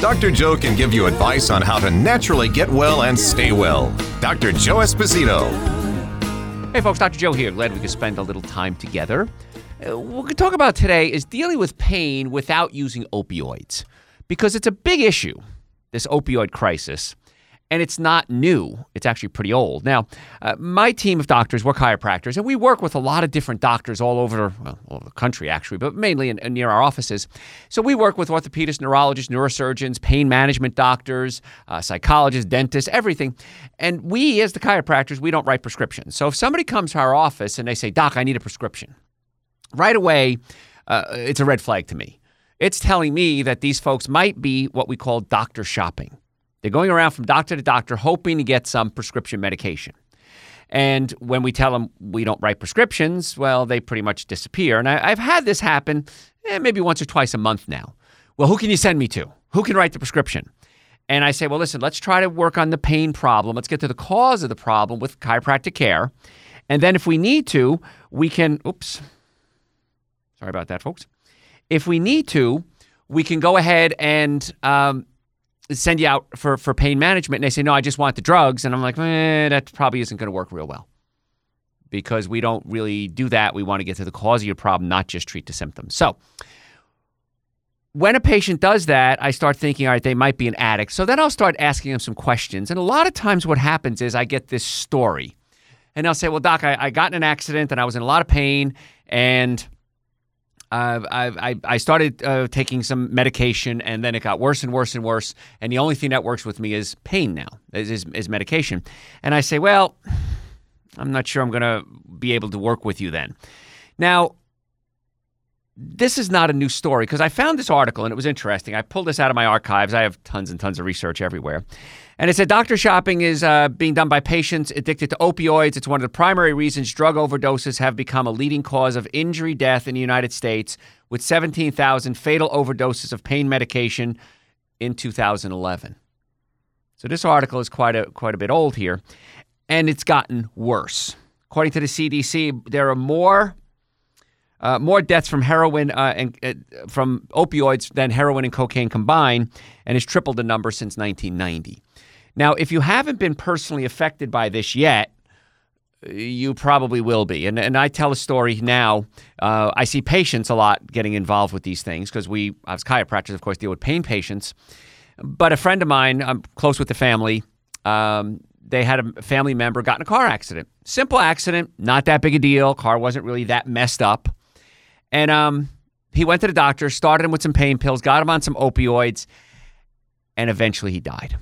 Dr. Joe can give you advice on how to naturally get well and stay well. Dr. Joe Esposito. Hey, folks, Dr. Joe here. Glad we could spend a little time together. Uh, what we're talk about today is dealing with pain without using opioids because it's a big issue, this opioid crisis and it's not new. It's actually pretty old. Now, uh, my team of doctors, we're chiropractors, and we work with a lot of different doctors all over, well, all over the country, actually, but mainly in, in near our offices. So we work with orthopedists, neurologists, neurosurgeons, pain management doctors, uh, psychologists, dentists, everything. And we, as the chiropractors, we don't write prescriptions. So if somebody comes to our office and they say, Doc, I need a prescription, right away, uh, it's a red flag to me. It's telling me that these folks might be what we call doctor shopping. They're going around from doctor to doctor hoping to get some prescription medication. And when we tell them we don't write prescriptions, well, they pretty much disappear. And I, have had this happen eh, maybe once or twice a month now. Well, who can you send me to? Who can write the prescription? And I say, well, listen, let's try to work on the pain problem. Let's get to the cause of the problem with chiropractic care. And then if we need to, we can, oops, sorry about that, folks. If we need to, we can go ahead and um, send you out for, for pain management and they say, no, I just want the drugs. And I'm like, eh, that probably isn't going to work real well because we don't really do that. We want to get to the cause of your problem, not just treat the symptoms. So when a patient does that, I start thinking, all right, they might be an addict. So then I'll start asking them some questions. And a lot of times what happens is I get this story. And they'll say, well, doc, I, I got in an accident and I was in a lot of pain and – uh, I, I started uh, taking some medication, and then it got worse and worse and worse. And the only thing that works with me is pain now, is, is, is medication. And I say, well, I'm not sure I'm going to be able to work with you then. Now, this is not a new story because I found this article and it was interesting. I pulled this out of my archives. I have tons and tons of research everywhere. And it said doctor shopping is uh, being done by patients addicted to opioids. It's one of the primary reasons drug overdoses have become a leading cause of injury death in the United States, with 17,000 fatal overdoses of pain medication in 2011. So this article is quite a quite a bit old here, and it's gotten worse. According to the CDC, there are more uh, more deaths from heroin uh, and uh, from opioids than heroin and cocaine combined, and has tripled the number since 1990. Now, if you haven't been personally affected by this yet, you probably will be. And, and I tell a story now. Uh, I see patients a lot getting involved with these things because we, as chiropractors, of course, deal with pain patients. But a friend of mine, I'm close with the family, um, they had a family member got in a car accident. Simple accident, not that big a deal. Car wasn't really that messed up. And um, he went to the doctor, started him with some pain pills, got him on some opioids, and eventually he died.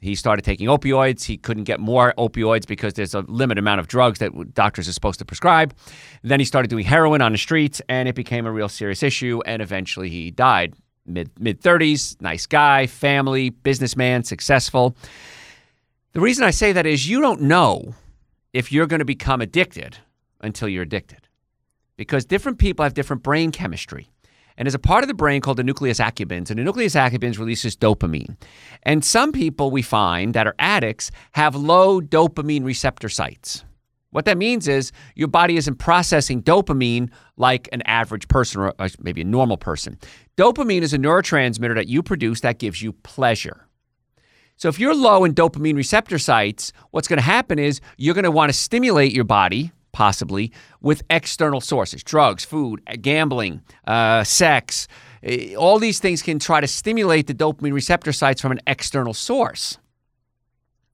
He started taking opioids. He couldn't get more opioids because there's a limited amount of drugs that doctors are supposed to prescribe. Then he started doing heroin on the streets, and it became a real serious issue. And eventually, he died. Mid mid 30s, nice guy, family, businessman, successful. The reason I say that is you don't know if you're going to become addicted until you're addicted, because different people have different brain chemistry. And there's a part of the brain called the nucleus accumbens, and the nucleus accumbens releases dopamine. And some people we find that are addicts have low dopamine receptor sites. What that means is your body isn't processing dopamine like an average person or uh, maybe a normal person. Dopamine is a neurotransmitter that you produce that gives you pleasure. So if you're low in dopamine receptor sites, what's going to happen is you're going to want to stimulate your body possibly, with external sources drugs, food, gambling, uh, sex. Eh, all these things can try to stimulate the dopamine receptor sites from an external source.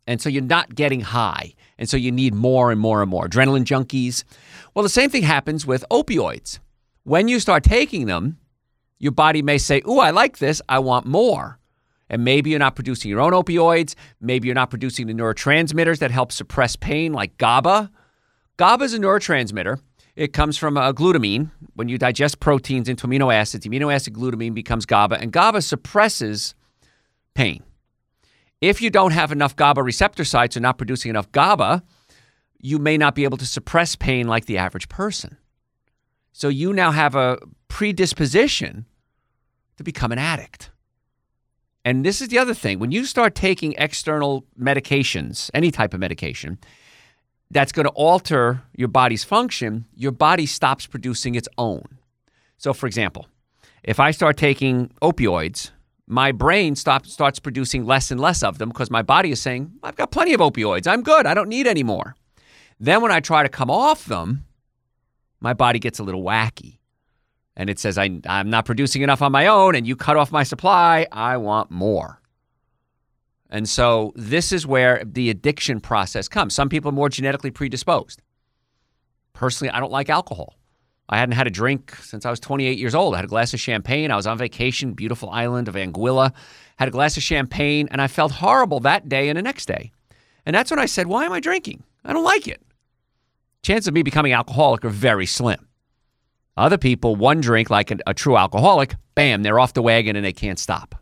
And so you're not getting high. And so you need more and more and more. Adrenaline junkies. Well, the same thing happens with opioids. When you start taking them, your body may say, Ooh, I like this. I want more. And maybe you're not producing your own opioids. Maybe you're not producing the neurotransmitters that help suppress pain, like GABA. GABA is a neurotransmitter. It comes from uh, glutamine. When you digest proteins into amino acids, amino acid glutamine becomes GABA, and GABA suppresses pain. If you don't have enough GABA receptor sites or not producing enough GABA, you may not be able to suppress pain like the average person. So you now have a predisposition to become an addict. And this is the other thing. When you start taking external medications, any type of medication, that's going to alter your body's function, your body stops producing its own. So, for example, if I start taking opioids, my brain stops, starts producing less and less of them because my body is saying, I've got plenty of opioids. I'm good. I don't need any more. Then when I try to come off them, my body gets a little wacky. And it says, I, I'm not producing enough on my own, and you cut off my supply. I want more. And so this is where the addiction process comes. Some people are more genetically predisposed. Personally, I don't like alcohol. I hadn't had a drink since I was 28 years old. I had a glass of champagne. I was on vacation, beautiful island of Anguilla. Had a glass of champagne, and I felt horrible that day and the next day. And that's when I said, Why am I drinking? I don't like it. Chances of me becoming alcoholic are very slim. Other people, one drink like a, a true alcoholic, bam, they're off the wagon and they can't stop.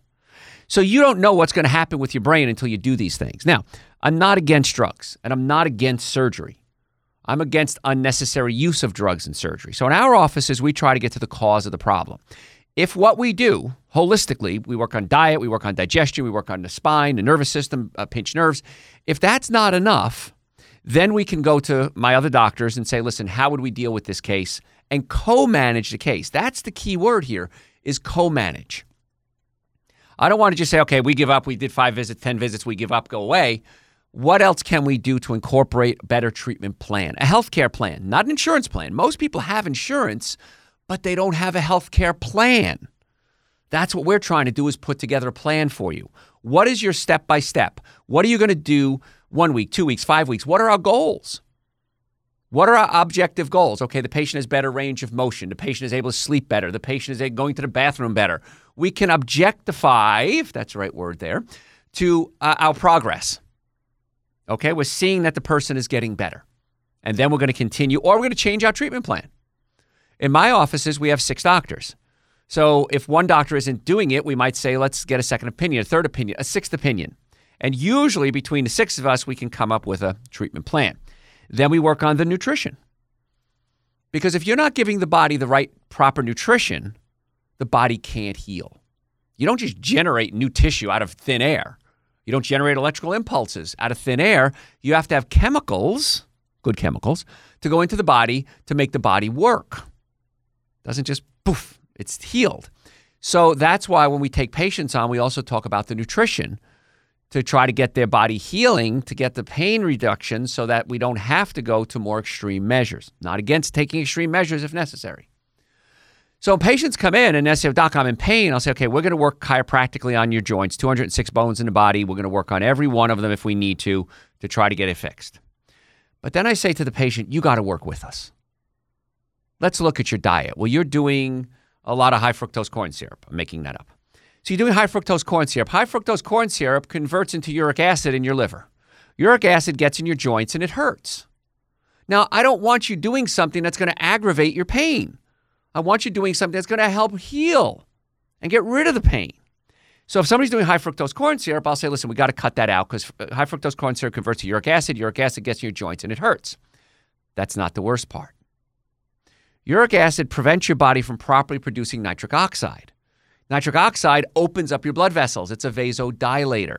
So you don't know what's going to happen with your brain until you do these things. Now, I'm not against drugs and I'm not against surgery. I'm against unnecessary use of drugs and surgery. So in our offices, we try to get to the cause of the problem. If what we do holistically, we work on diet, we work on digestion, we work on the spine, the nervous system, uh, pinch nerves, if that's not enough, then we can go to my other doctors and say, listen, how would we deal with this case? And co-manage the case. That's the key word here is co-manage. I don't want to just say, okay, we give up, we did five visits, 10 visits, we give up, go away. What else can we do to incorporate a better treatment plan? A healthcare plan, not an insurance plan. Most people have insurance, but they don't have a healthcare plan. That's what we're trying to do is put together a plan for you. What is your step by step? What are you going to do one week, two weeks, five weeks? What are our goals? What are our objective goals? Okay, the patient has better range of motion. The patient is able to sleep better. The patient is going to the bathroom better. We can objectify, if that's the right word there, to uh, our progress. Okay, we're seeing that the person is getting better. And then we're going to continue, or we're going to change our treatment plan. In my offices, we have six doctors. So if one doctor isn't doing it, we might say, let's get a second opinion, a third opinion, a sixth opinion. And usually between the six of us, we can come up with a treatment plan. Then we work on the nutrition. Because if you're not giving the body the right proper nutrition, the body can't heal. You don't just generate new tissue out of thin air. You don't generate electrical impulses out of thin air. You have to have chemicals, good chemicals, to go into the body to make the body work. It doesn't just poof, it's healed. So that's why when we take patients on, we also talk about the nutrition to try to get their body healing, to get the pain reduction so that we don't have to go to more extreme measures. Not against taking extreme measures if necessary. So patients come in and say, Doc, I'm in pain. I'll say, okay, we're going to work chiropractically on your joints, 206 bones in the body. We're going to work on every one of them if we need to, to try to get it fixed. But then I say to the patient, you got to work with us. Let's look at your diet. Well, you're doing a lot of high fructose corn syrup. I'm making that up. So you're doing high fructose corn syrup. High fructose corn syrup converts into uric acid in your liver. Uric acid gets in your joints and it hurts. Now, I don't want you doing something that's going to aggravate your pain. I want you doing something that's going to help heal and get rid of the pain. So if somebody's doing high fructose corn syrup, I'll say, listen, we got to cut that out because uh, high fructose corn syrup converts to uric acid. Uric acid gets in your joints and it hurts. That's not the worst part. Uric acid prevents your body from properly producing nitric oxide. Nitric oxide opens up your blood vessels. It's a vasodilator.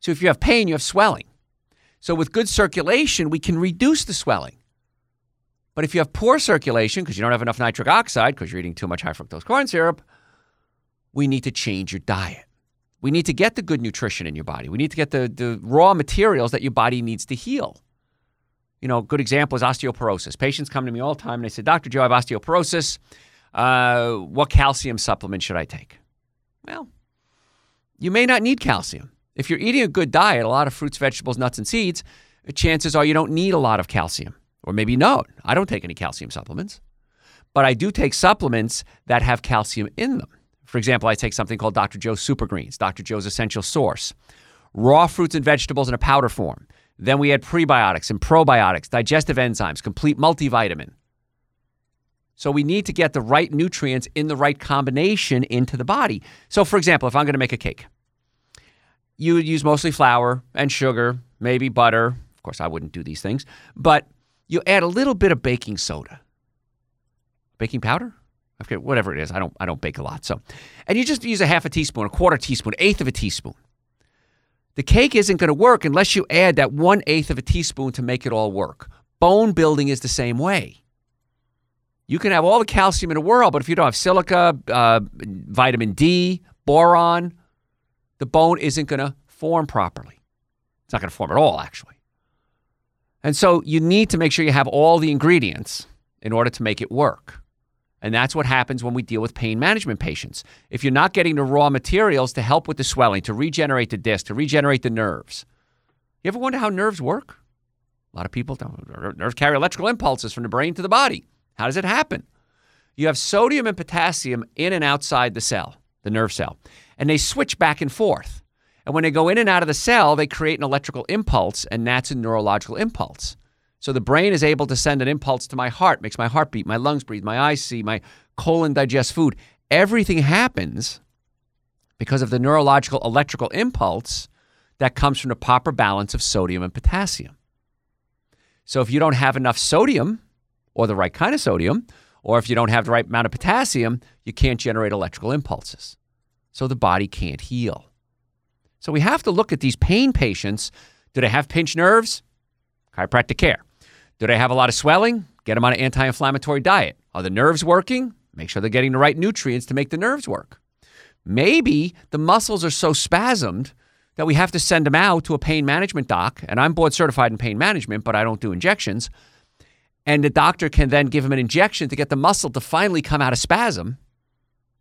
So if you have pain, you have swelling. So with good circulation, we can reduce the swelling. But if you have poor circulation because you don't have enough nitric oxide because you're eating too much high fructose corn syrup, we need to change your diet. We need to get the good nutrition in your body. We need to get the, the raw materials that your body needs to heal. You know, a good example is osteoporosis. Patients come to me all the time and they say, Dr. Joe, I have osteoporosis. Uh, what calcium supplement should I take? Well, you may not need calcium. If you're eating a good diet, a lot of fruits, vegetables, nuts, and seeds, chances are you don't need a lot of calcium. Or maybe not. I don't take any calcium supplements. But I do take supplements that have calcium in them. For example, I take something called Dr. Joe's Super Greens, Dr. Joe's Essential Source, raw fruits and vegetables in a powder form. Then we add prebiotics and probiotics, digestive enzymes, complete multivitamin. So we need to get the right nutrients in the right combination into the body. So, for example, if I'm going to make a cake, you would use mostly flour and sugar, maybe butter. Of course, I wouldn't do these things, but you add a little bit of baking soda, baking powder. Okay, whatever it is. I don't. I don't bake a lot, so, and you just use a half a teaspoon, a quarter teaspoon, eighth of a teaspoon. The cake isn't going to work unless you add that one eighth of a teaspoon to make it all work. Bone building is the same way. You can have all the calcium in the world, but if you don't have silica, uh, vitamin D, boron, the bone isn't going to form properly. It's not going to form at all, actually. And so you need to make sure you have all the ingredients in order to make it work. And that's what happens when we deal with pain management patients. If you're not getting the raw materials to help with the swelling, to regenerate the disc, to regenerate the nerves, you ever wonder how nerves work? A lot of people don't. Nerves carry electrical impulses from the brain to the body. How does it happen? You have sodium and potassium in and outside the cell, the nerve cell, and they switch back and forth. And when they go in and out of the cell, they create an electrical impulse, and that's a neurological impulse. So the brain is able to send an impulse to my heart, makes my heart beat, my lungs breathe, my eyes see, my colon digest food. Everything happens because of the neurological electrical impulse that comes from the proper balance of sodium and potassium. So if you don't have enough sodium or the right kind of sodium, or if you don't have the right amount of potassium, you can't generate electrical impulses. So the body can't heal. So we have to look at these pain patients. Do they have pinched nerves? Chiropractic care. Do they have a lot of swelling? Get them on an anti inflammatory diet. Are the nerves working? Make sure they're getting the right nutrients to make the nerves work. Maybe the muscles are so spasmed that we have to send them out to a pain management doc. And I'm board certified in pain management, but I don't do injections. And the doctor can then give them an injection to get the muscle to finally come out of spasm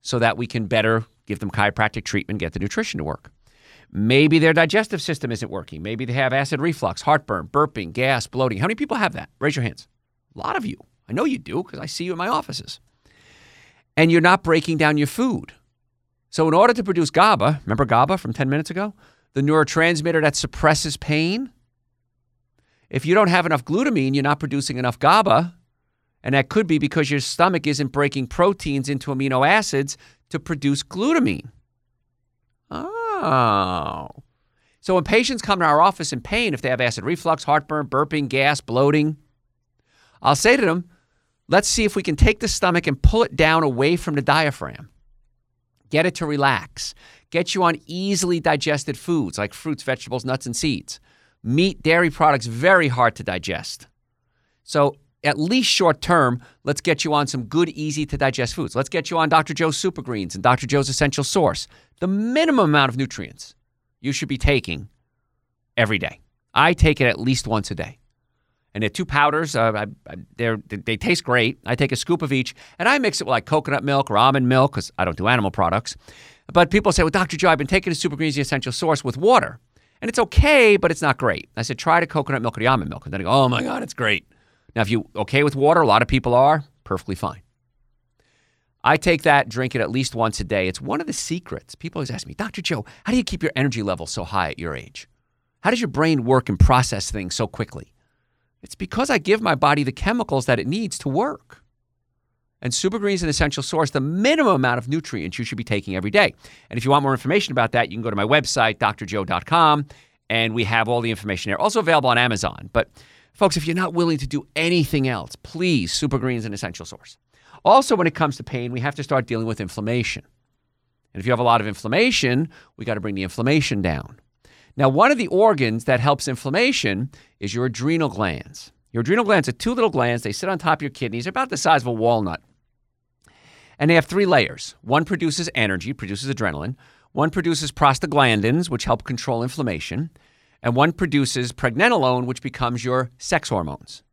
so that we can better give them chiropractic treatment, get the nutrition to work. Maybe their digestive system isn't working. Maybe they have acid reflux, heartburn, burping, gas, bloating. How many people have that? Raise your hands. A lot of you. I know you do because I see you in my offices. And you're not breaking down your food. So, in order to produce GABA, remember GABA from 10 minutes ago? The neurotransmitter that suppresses pain. If you don't have enough glutamine, you're not producing enough GABA. And that could be because your stomach isn't breaking proteins into amino acids to produce glutamine. So when patients come to our office in pain, if they have acid reflux, heartburn, burping, gas, bloating, I'll say to them, let's see if we can take the stomach and pull it down away from the diaphragm. Get it to relax. Get you on easily digested foods like fruits, vegetables, nuts, and seeds. Meat, dairy products, very hard to digest. So at least short term, let's get you on some good, easy to digest foods. Let's get you on Dr. Joe's Super Greens and Dr. Joe's Essential Source. The minimum amount of nutrients you should be taking every day. I take it at least once a day. And they're two powders. Uh, I, they taste great. I take a scoop of each, and I mix it with like coconut milk or almond milk because I don't do animal products. But people say, well, Dr. Joe, I've been taking the Super Greens, the Essential Source with water. And it's okay, but it's not great. I said, try the coconut milk or the almond milk. And then they go, oh my God, it's great. Now, if you're okay with water, a lot of people are, perfectly fine. I take that, drink it at least once a day. It's one of the secrets. People always ask me, Dr. Joe, how do you keep your energy level so high at your age? How does your brain work and process things so quickly? It's because I give my body the chemicals that it needs to work. And Super Green is an essential source, the minimum amount of nutrients you should be taking every day. And if you want more information about that, you can go to my website, drjoe.com, and we have all the information there. Also available on Amazon. But Folks, if you're not willing to do anything else, please, Super Green is an essential source. Also, when it comes to pain, we have to start dealing with inflammation. And if you have a lot of inflammation, we got to bring the inflammation down. Now, one of the organs that helps inflammation is your adrenal glands. Your adrenal glands are two little glands. They sit on top of your kidneys. They're about the size of a walnut. And they have three layers. One produces energy, produces adrenaline. One produces prostaglandins, which help control inflammation and one produces pregnenolone, which becomes your sex hormones.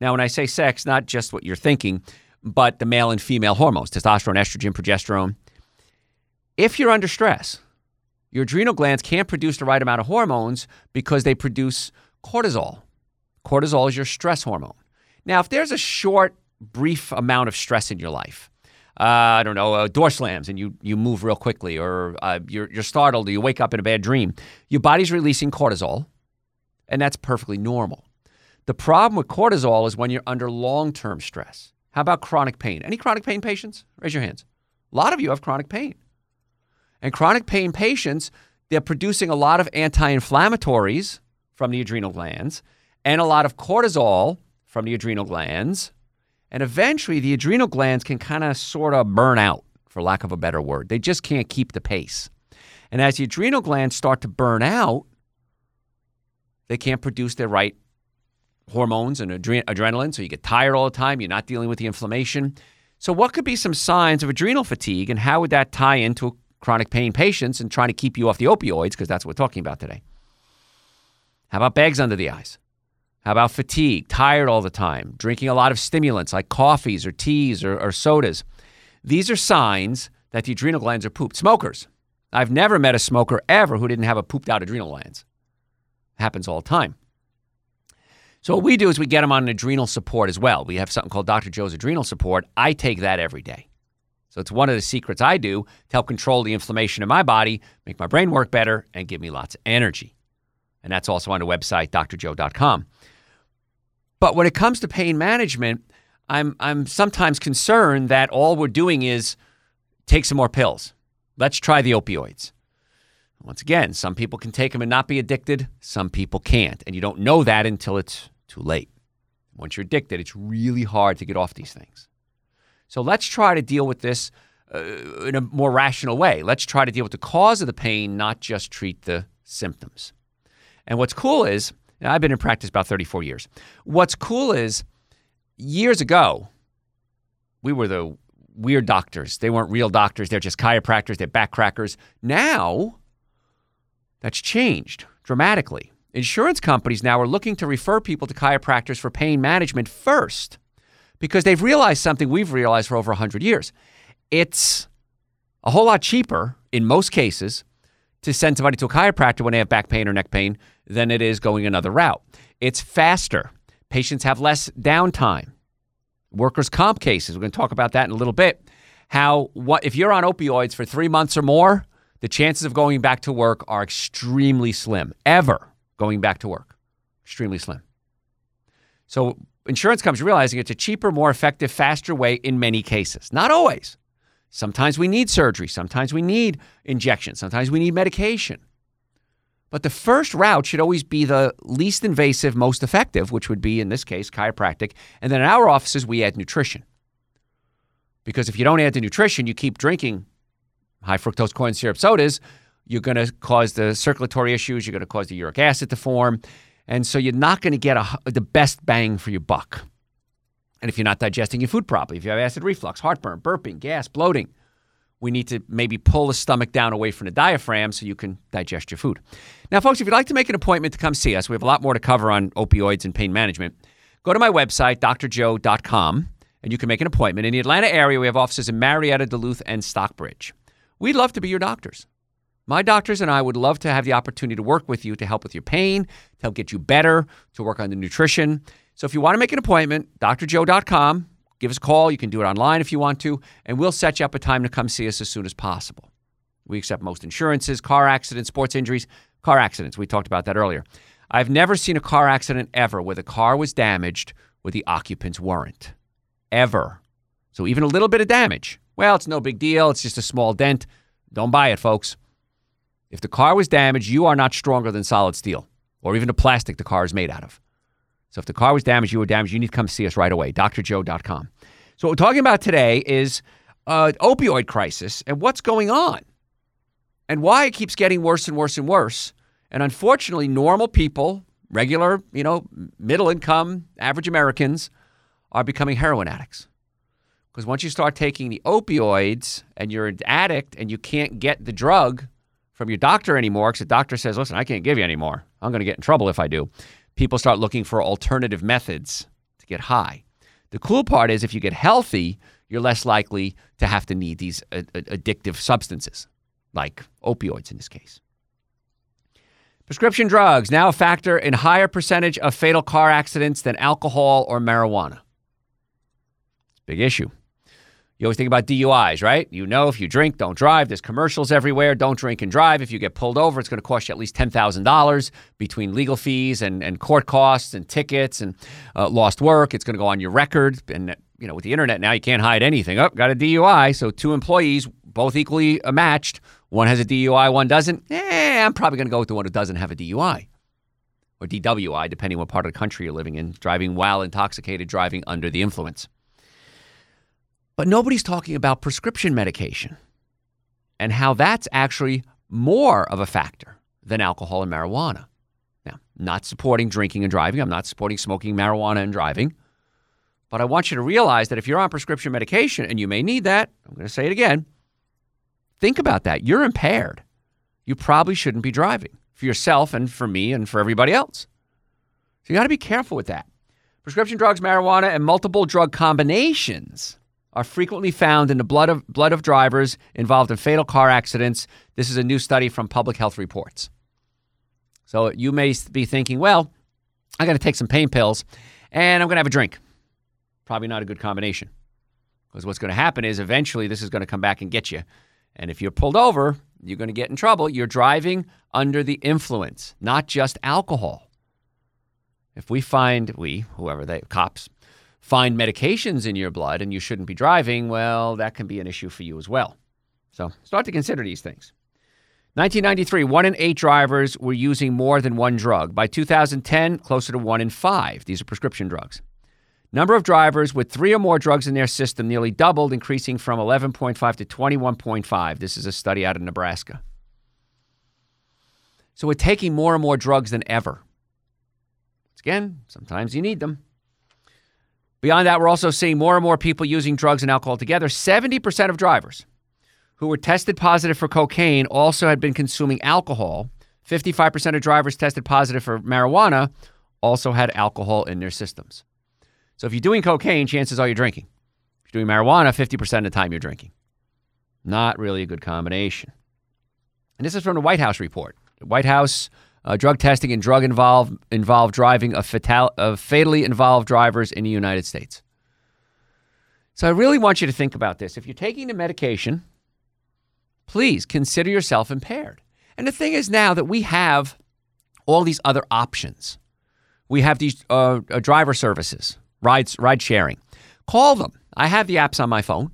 Now, when I say sex, not just what you're thinking, but the male and female hormones testosterone, estrogen, progesterone. If you're under stress, your adrenal glands can't produce the right amount of hormones because they produce cortisol. Cortisol is your stress hormone. Now, if there's a short, brief amount of stress in your life, uh, I don't know, uh, door slams and you you move real quickly, or uh, you're you're startled, or you wake up in a bad dream. Your body's releasing cortisol, and that's perfectly normal. The problem with cortisol is when you're under long-term stress. How about chronic pain? Any chronic pain patients? Raise your hands. A lot of you have chronic pain. And chronic pain patients, they're producing a lot of anti inflammatories from the adrenal glands and a lot of cortisol from the adrenal glands. And eventually, the adrenal glands can kind of sort of burn out, for lack of a better word. They just can't keep the pace. And as the adrenal glands start to burn out, they can't produce their right hormones and adre- adrenaline. So you get tired all the time. You're not dealing with the inflammation. So, what could be some signs of adrenal fatigue, and how would that tie into chronic pain patients and trying to keep you off the opioids? Because that's what we're talking about today. How about bags under the eyes? How about fatigue, tired all the time, drinking a lot of stimulants like coffees or teas or, or sodas? These are signs that the adrenal glands are pooped. Smokers. I've never met a smoker ever who didn't have a pooped out adrenal glands. Happens all the time. So what we do is we get them on an adrenal support as well. We have something called Dr. Joe's adrenal support. I take that every day. So it's one of the secrets I do to help control the inflammation in my body, make my brain work better, and give me lots of energy. And that's also on the website, drjoe.com. But when it comes to pain management, I'm, I'm sometimes concerned that all we're doing is take some more pills. Let's try the opioids. Once again, some people can take them and not be addicted, some people can't. And you don't know that until it's too late. Once you're addicted, it's really hard to get off these things. So let's try to deal with this uh, in a more rational way. Let's try to deal with the cause of the pain, not just treat the symptoms. And what's cool is, I've been in practice about 34 years. What's cool is years ago, we were the weird doctors. They weren't real doctors, they're just chiropractors, they're backcrackers. Now, that's changed dramatically. Insurance companies now are looking to refer people to chiropractors for pain management first because they've realized something we've realized for over 100 years. It's a whole lot cheaper in most cases to send somebody to a chiropractor when they have back pain or neck pain than it is going another route. It's faster. Patients have less downtime. Workers' comp cases, we're going to talk about that in a little bit. How what if you're on opioids for 3 months or more, the chances of going back to work are extremely slim. Ever going back to work. Extremely slim. So insurance companies realizing it's a cheaper, more effective, faster way in many cases. Not always. Sometimes we need surgery. Sometimes we need injections. Sometimes we need medication. But the first route should always be the least invasive, most effective, which would be, in this case, chiropractic. And then in our offices, we add nutrition. Because if you don't add the nutrition, you keep drinking high fructose corn syrup sodas, you're going to cause the circulatory issues, you're going to cause the uric acid to form. And so you're not going to get a, the best bang for your buck. And if you're not digesting your food properly, if you have acid reflux, heartburn, burping, gas, bloating, we need to maybe pull the stomach down away from the diaphragm so you can digest your food. Now, folks, if you'd like to make an appointment to come see us, we have a lot more to cover on opioids and pain management. Go to my website, drjoe.com, and you can make an appointment. In the Atlanta area, we have offices in Marietta, Duluth, and Stockbridge. We'd love to be your doctors. My doctors and I would love to have the opportunity to work with you to help with your pain, to help get you better, to work on the nutrition. So if you want to make an appointment, drjoe.com, Give us a call. You can do it online if you want to, and we'll set you up a time to come see us as soon as possible. We accept most insurances, car accidents, sports injuries, car accidents. We talked about that earlier. I've never seen a car accident ever where the car was damaged where the occupants weren't. Ever. So even a little bit of damage, well, it's no big deal. It's just a small dent. Don't buy it, folks. If the car was damaged, you are not stronger than solid steel or even the plastic the car is made out of. So if the car was damaged, you were damaged, you need to come see us right away. drjoe.com. So what we're talking about today is uh, opioid crisis and what's going on and why it keeps getting worse and worse and worse. And unfortunately, normal people, regular, you know, middle income, average Americans, are becoming heroin addicts. Because once you start taking the opioids and you're an addict and you can't get the drug from your doctor anymore, because the doctor says, listen, I can't give you anymore. I'm going to get in trouble if I do people start looking for alternative methods to get high. The cool part is if you get healthy, you're less likely to have to need these addictive substances, like opioids in this case. Prescription drugs now a factor in higher percentage of fatal car accidents than alcohol or marijuana. It's a big issue. You always think about DUIs, right? You know, if you drink, don't drive. There's commercials everywhere. Don't drink and drive. If you get pulled over, it's going to cost you at least $10,000 between legal fees and, and court costs and tickets and uh, lost work. It's going to go on your record. And, you know, with the internet now, you can't hide anything. Oh, got a DUI. So two employees, both equally matched, One has a DUI, one doesn't. Eh, I'm probably going to go with the one who doesn't have a DUI or DWI, depending on what part of the country you're living in, driving while intoxicated, driving under the influence. But nobody's talking about prescription medication and how that's actually more of a factor than alcohol and marijuana. Now, not supporting drinking and driving. I'm not supporting smoking marijuana and driving. But I want you to realize that if you're on prescription medication, and you may need that, I'm going to say it again, think about that. You're impaired. You probably shouldn't be driving for yourself and for me and for everybody else. So you got to be careful with that. Prescription drugs, marijuana, and multiple drug combinations are frequently found in the blood of, blood of drivers involved in fatal car accidents. This is a new study from Public Health Reports. So you may be thinking, well, I'm going to take some pain pills and I'm going to have a drink. Probably not a good combination. Because what's going to happen is eventually this is going to come back and get you. And if you're pulled over, you're going to get in trouble. You're driving under the influence, not just alcohol. If we find, we, whoever they, cops, find medications in your blood and you shouldn't be driving, well, that can be an issue for you as well. So start to consider these things. 1993, one in eight drivers were using more than one drug. By 2010, closer to one in five. These are prescription drugs. Number of drivers with three or more drugs in their system nearly doubled, increasing from 11.5 to 21.5. This is a study out of Nebraska. So we're taking more and more drugs than ever. Once Again, sometimes you need them. Beyond that, we're also seeing more and more people using drugs and alcohol together. 70% of drivers who were tested positive for cocaine also had been consuming alcohol. 55% of drivers tested positive for marijuana also had alcohol in their systems. So if you're doing cocaine, chances are you're drinking. If you're doing marijuana, 50% of the time you're drinking. Not really a good combination. And this is from the White House report. The White House uh, drug testing and drug involved involved driving of, fatal, of fatally involved drivers in the United States. So I really want you to think about this. If you're taking the medication, please consider yourself impaired. And the thing is now that we have all these other options. We have these uh, uh, driver services, rides, ride sharing. Call them. I have the apps on my phone.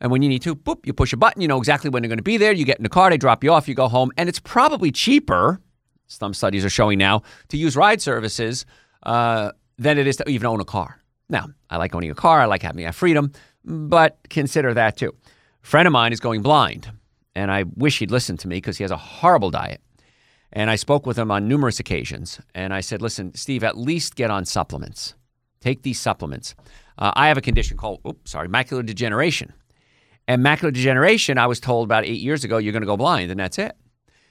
And when you need to, boop, you push a button, you know exactly when they're going to be there. You get in the car, they drop you off, you go home. And it's probably cheaper, some studies are showing now, to use ride services uh, than it is to even own a car. Now, I like owning a car, I like having that freedom, but consider that too. A friend of mine is going blind, and I wish he'd listen to me because he has a horrible diet. And I spoke with him on numerous occasions, and I said, listen, Steve, at least get on supplements. Take these supplements. Uh, I have a condition called, oops, sorry, macular degeneration. And macular degeneration, I was told about eight years ago, you're going to go blind, and that's it.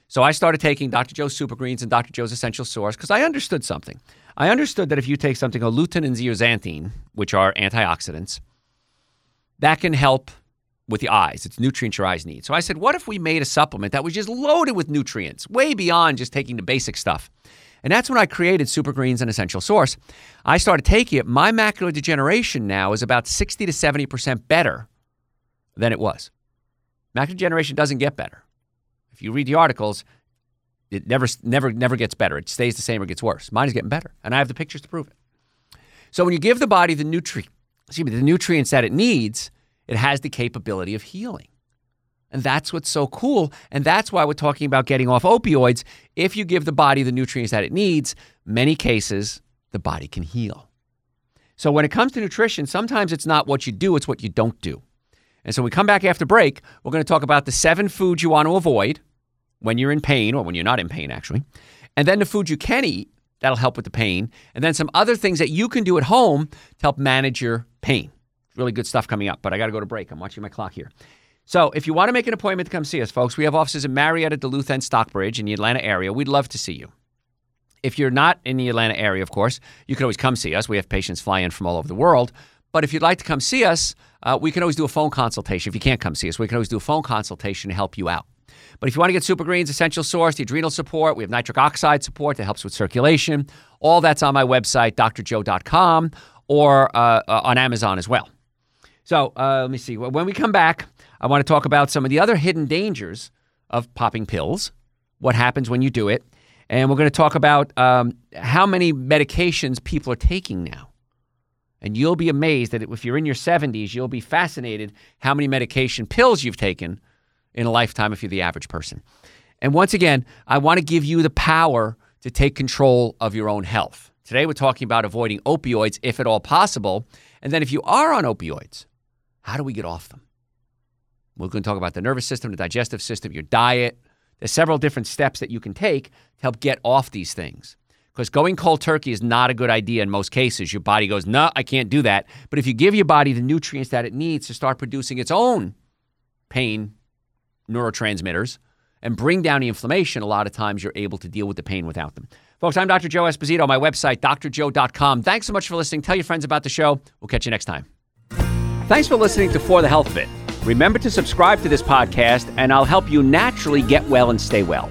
So I started taking Dr. Joe's Super Greens and Dr. Joe's Essential Source because I understood something. I understood that if you take something called lutein and zeaxanthin, which are antioxidants, that can help with the eyes. It's nutrients your eyes need. So I said, what if we made a supplement that was just loaded with nutrients, way beyond just taking the basic stuff? And that's when I created Super Greens and Essential Source. I started taking it. My macular degeneration now is about 60 to 70% better than it was. Macular degeneration doesn't get better. If you read the articles, it never, never, never gets better. It stays the same or gets worse. Mine is getting better, and I have the pictures to prove it. So when you give the body the nutrient, excuse me, the nutrients that it needs, it has the capability of healing. And that's what's so cool. And that's why we're talking about getting off opioids. If you give the body the nutrients that it needs, many cases, the body can heal. So when it comes to nutrition, sometimes it's not what you do, it's what you don't do. And so when we come back after break, we're going to talk about the seven foods you want to avoid when you're in pain or when you're not in pain, actually. And then the foods you can eat that'll help with the pain. And then some other things that you can do at home to help manage your pain. Really good stuff coming up, but I got to go to break. I'm watching my clock here. So if you want to make an appointment to come see us, folks, we have offices in Marietta, Duluth, and Stockbridge in the Atlanta area. We'd love to see you. If you're not in the Atlanta area, of course, you can always come see us. We have patients fly in from all over the world. But if you'd like to come see us, uh, we can always do a phone consultation. If you can't come see us, we can always do a phone consultation to help you out. But if you want to get Super Greens, Essential Source, the adrenal support, we have nitric oxide support that helps with circulation. All that's on my website, drjoe.com, or uh, uh, on Amazon as well. So uh, let me see. When we come back, I want to talk about some of the other hidden dangers of popping pills, what happens when you do it, and we're going to talk about um, how many medications people are taking now. And you'll be amazed that if you're in your 70s, you'll be fascinated how many medication pills you've taken in a lifetime if you're the average person. And once again, I want to give you the power to take control of your own health. Today, we're talking about avoiding opioids if at all possible. And then, if you are on opioids, how do we get off them? We're going to talk about the nervous system, the digestive system, your diet. There's several different steps that you can take to help get off these things. Because going cold turkey is not a good idea in most cases. Your body goes, no, I can't do that. But if you give your body the nutrients that it needs to start producing its own pain neurotransmitters and bring down the inflammation, a lot of times you're able to deal with the pain without them. Folks, I'm Dr. Joe Esposito, my website, drjoe.com. Thanks so much for listening. Tell your friends about the show. We'll catch you next time. Thanks for listening to For the Health Bit. Remember to subscribe to this podcast, and I'll help you naturally get well and stay well.